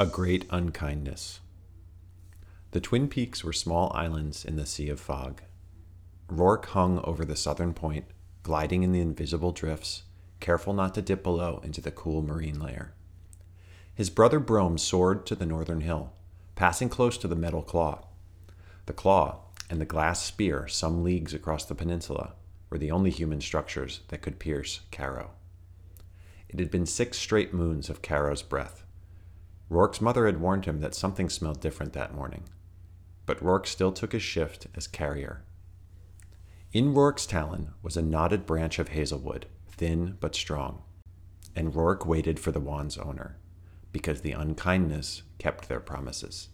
A Great Unkindness. The Twin Peaks were small islands in the Sea of Fog. Roark hung over the southern point, gliding in the invisible drifts, careful not to dip below into the cool marine layer. His brother Broam soared to the northern hill, passing close to the metal claw. The claw and the glass spear, some leagues across the peninsula, were the only human structures that could pierce Karo. It had been six straight moons of Karo's breath Roark's mother had warned him that something smelled different that morning, but Roark still took his shift as carrier. In Roark's talon was a knotted branch of hazelwood, thin but strong, and Roark waited for the wand's owner, because the unkindness kept their promises.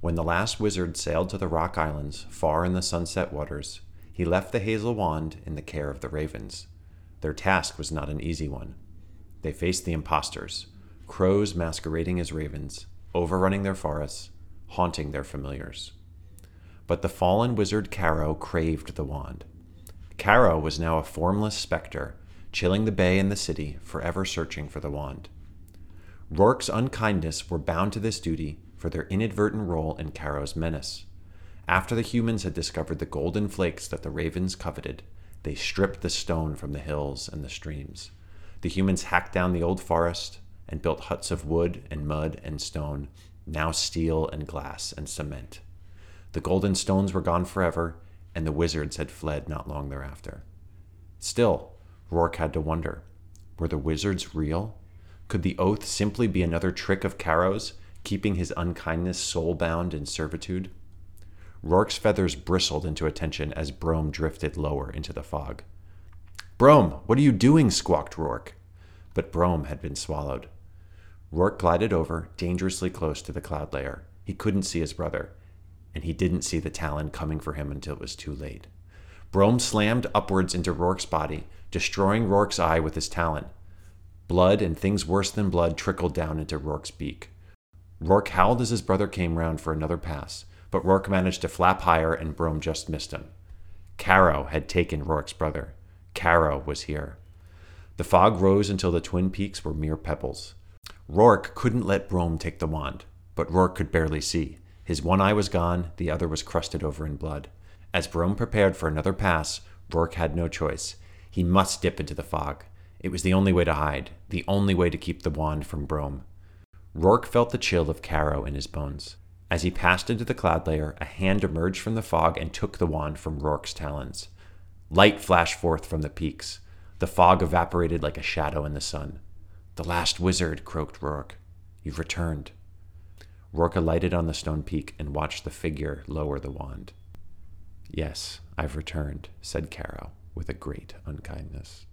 When the last wizard sailed to the Rock Islands, far in the sunset waters, he left the hazel wand in the care of the ravens. Their task was not an easy one. They faced the impostors, crows masquerading as ravens, overrunning their forests, haunting their familiars. But the fallen wizard Karo craved the wand. Karo was now a formless specter, chilling the bay and the city, forever searching for the wand. Roark's unkindness were bound to this duty for their inadvertent role in Karo's menace. After the humans had discovered the golden flakes that the ravens coveted, they stripped the stone from the hills and the streams. The humans hacked down the old forest, and built huts of wood and mud and stone, now steel and glass and cement. The golden stones were gone forever, and the wizards had fled not long thereafter. Still, Roark had to wonder were the wizards real? Could the oath simply be another trick of Karo's, keeping his unkindness soul bound in servitude? Roark's feathers bristled into attention as Broam drifted lower into the fog. Broam, what are you doing? squawked Roark. But Broam had been swallowed. Roark glided over, dangerously close to the cloud layer. He couldn't see his brother, and he didn't see the Talon coming for him until it was too late. Broam slammed upwards into Roark's body, destroying Roark's eye with his talon. Blood and things worse than blood trickled down into Roark's beak. Roark howled as his brother came round for another pass, but Roark managed to flap higher and Broam just missed him. Karo had taken Roark's brother. Karo was here. The fog rose until the twin peaks were mere pebbles. Roark couldn't let Broam take the wand, but Roark could barely see. His one eye was gone, the other was crusted over in blood. As Broam prepared for another pass, Roark had no choice. He must dip into the fog. It was the only way to hide, the only way to keep the wand from Broam. Roark felt the chill of Karo in his bones. As he passed into the cloud layer, a hand emerged from the fog and took the wand from Roark's talons. Light flashed forth from the peaks. The fog evaporated like a shadow in the sun. The last wizard, croaked Roark. You've returned. Roark alighted on the stone peak and watched the figure lower the wand. Yes, I've returned, said Karo with a great unkindness.